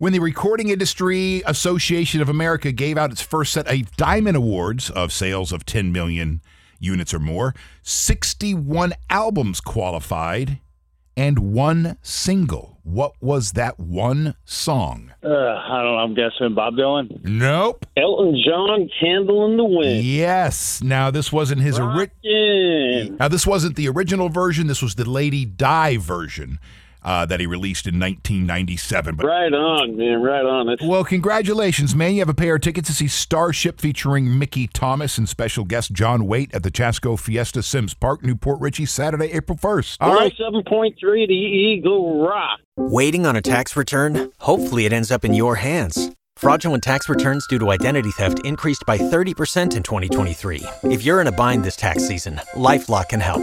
When the Recording Industry Association of America gave out its first set of Diamond Awards of sales of 10 million units or more, 61 albums qualified and one single. What was that one song? Uh, I don't know. I'm guessing Bob Dylan. Nope. Elton John, Candle in the Wind. Yes. Now this wasn't his original. Now this wasn't the original version. This was the Lady Di version uh, that he released in 1997. But Right on, man. Right on. It's, Well, congratulations, man. You have a pair of tickets to see Starship featuring Mickey Thomas and special guest John Waite at the Chasco Fiesta Sims Park, New Port Richey, Saturday, April 1st. All right. 7.3 the Eagle Rock. Waiting on a tax return? Hopefully, it ends up in your hands. Fraudulent tax returns due to identity theft increased by 30% in 2023. If you're in a bind this tax season, LifeLock can help.